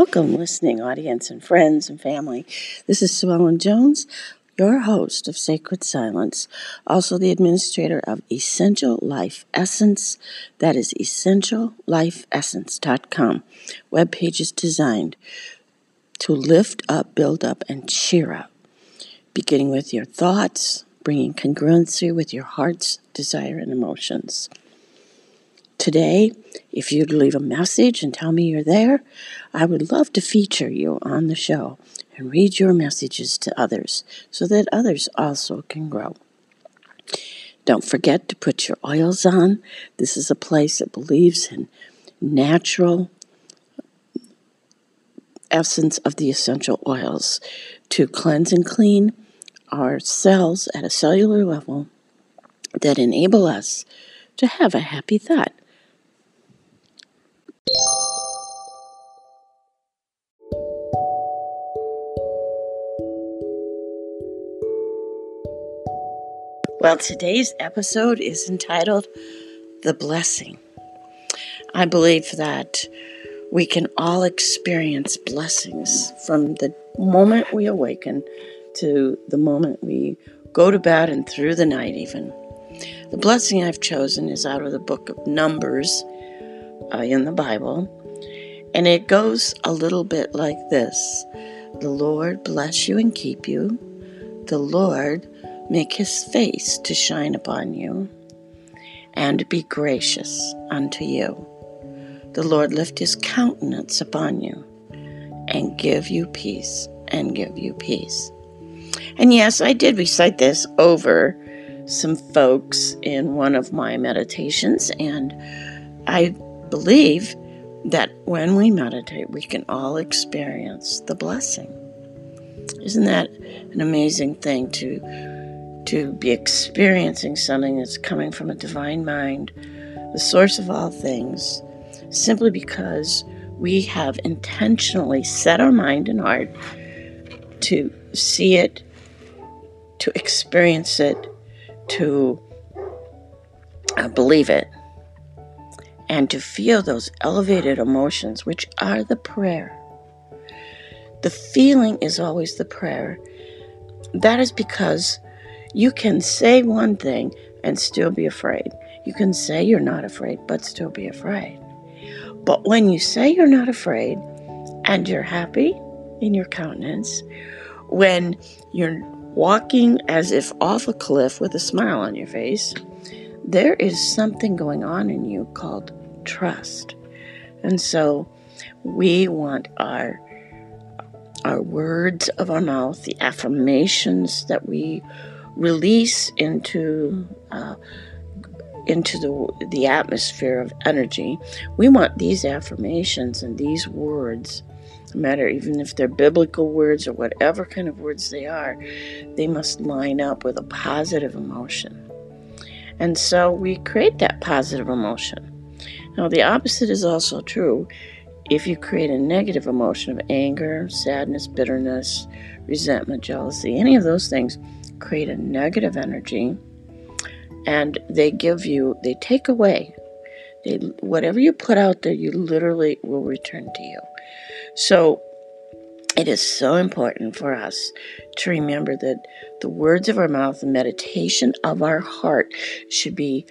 Welcome, listening audience and friends and family. This is Sue Ellen Jones, your host of Sacred Silence, also the administrator of Essential Life Essence. That is essentiallifeessence.com. Web page is designed to lift up, build up, and cheer up, beginning with your thoughts, bringing congruency with your heart's desire and emotions. Today, if you'd leave a message and tell me you're there, I would love to feature you on the show and read your messages to others so that others also can grow. Don't forget to put your oils on. This is a place that believes in natural essence of the essential oils to cleanse and clean our cells at a cellular level that enable us to have a happy thought well, today's episode is entitled The Blessing. I believe that we can all experience blessings from the moment we awaken to the moment we go to bed and through the night, even. The blessing I've chosen is out of the book of Numbers, uh, in the Bible, and it goes a little bit like this The Lord bless you and keep you. The Lord make his face to shine upon you and be gracious unto you. The Lord lift his countenance upon you and give you peace and give you peace. And yes, I did recite this over some folks in one of my meditations, and I believe that when we meditate, we can all experience the blessing. Isn't that an amazing thing to to be experiencing something that's coming from a divine mind, the source of all things, simply because we have intentionally set our mind and heart to see it, to experience it, to uh, believe it and to feel those elevated emotions, which are the prayer. The feeling is always the prayer. That is because you can say one thing and still be afraid. You can say you're not afraid, but still be afraid. But when you say you're not afraid and you're happy in your countenance, when you're walking as if off a cliff with a smile on your face, there is something going on in you called trust. And so we want our our words of our mouth, the affirmations that we release into uh, into the the atmosphere of energy. We want these affirmations and these words, no matter even if they're biblical words or whatever kind of words they are, they must line up with a positive emotion. And so we create that positive emotion. Now, the opposite is also true. If you create a negative emotion of anger, sadness, bitterness, resentment, jealousy, any of those things create a negative energy and they give you, they take away. They, whatever you put out there, you literally will return to you. So it is so important for us to remember that the words of our mouth, the meditation of our heart should be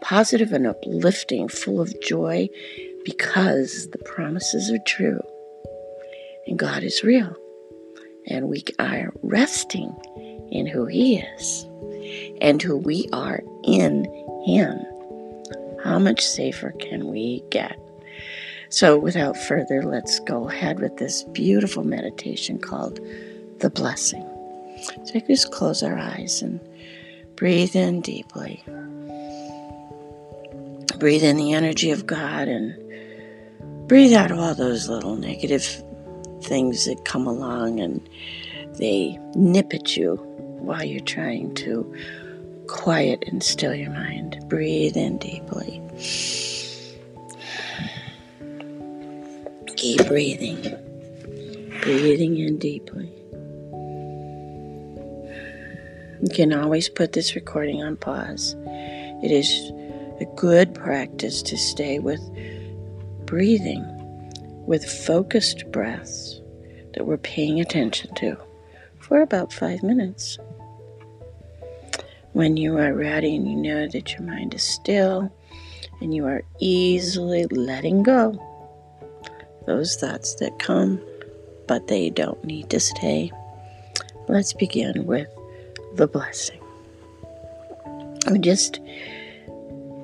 positive and uplifting, full of joy, because the promises are true and God is real. And we are resting in who He is and who we are in Him. How much safer can we get? So, without further, let's go ahead with this beautiful meditation called The Blessing. So, just close our eyes and breathe in deeply breathe in the energy of God and breathe out all those little negative things that come along and they nip at you while you're trying to quiet and still your mind. Breathe in deeply. Keep breathing. Breathing in deeply. You can always put this recording on pause. It is a good practice to stay with breathing with focused breaths that we're paying attention to for about five minutes. When you are ready and you know that your mind is still and you are easily letting go those thoughts that come, but they don't need to stay, let's begin with the blessing. And Just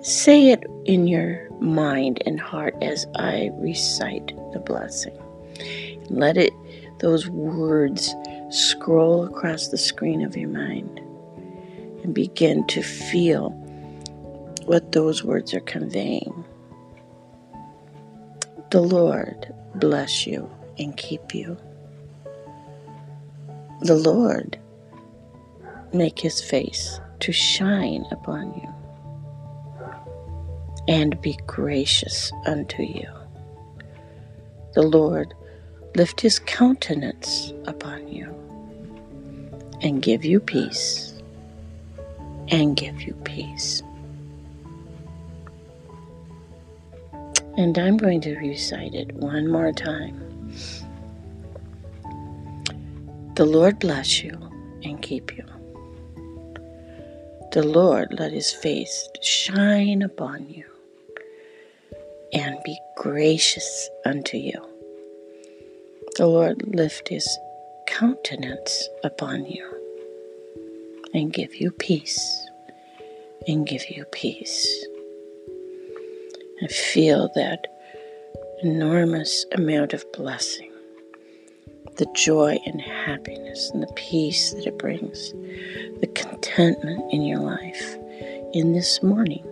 say it in your mind and heart as I recite the blessing. Let it those words scroll across the screen of your mind and begin to feel what those words are conveying. The Lord bless you and keep you. The Lord make his face to shine upon you and be gracious unto you. The Lord lift his countenance upon you and give you peace and give you peace. And I'm going to recite it one more time. The Lord bless you and keep you. The Lord let his face shine upon you and be gracious unto you. The Lord lift his countenance upon you and give you peace and give you peace. And feel that enormous amount of blessing, the joy and happiness and the peace that it brings, the contentment in your life in this morning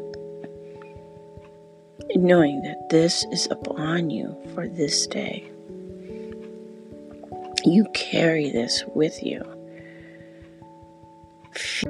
knowing that this is upon you for this day. You carry this with you. She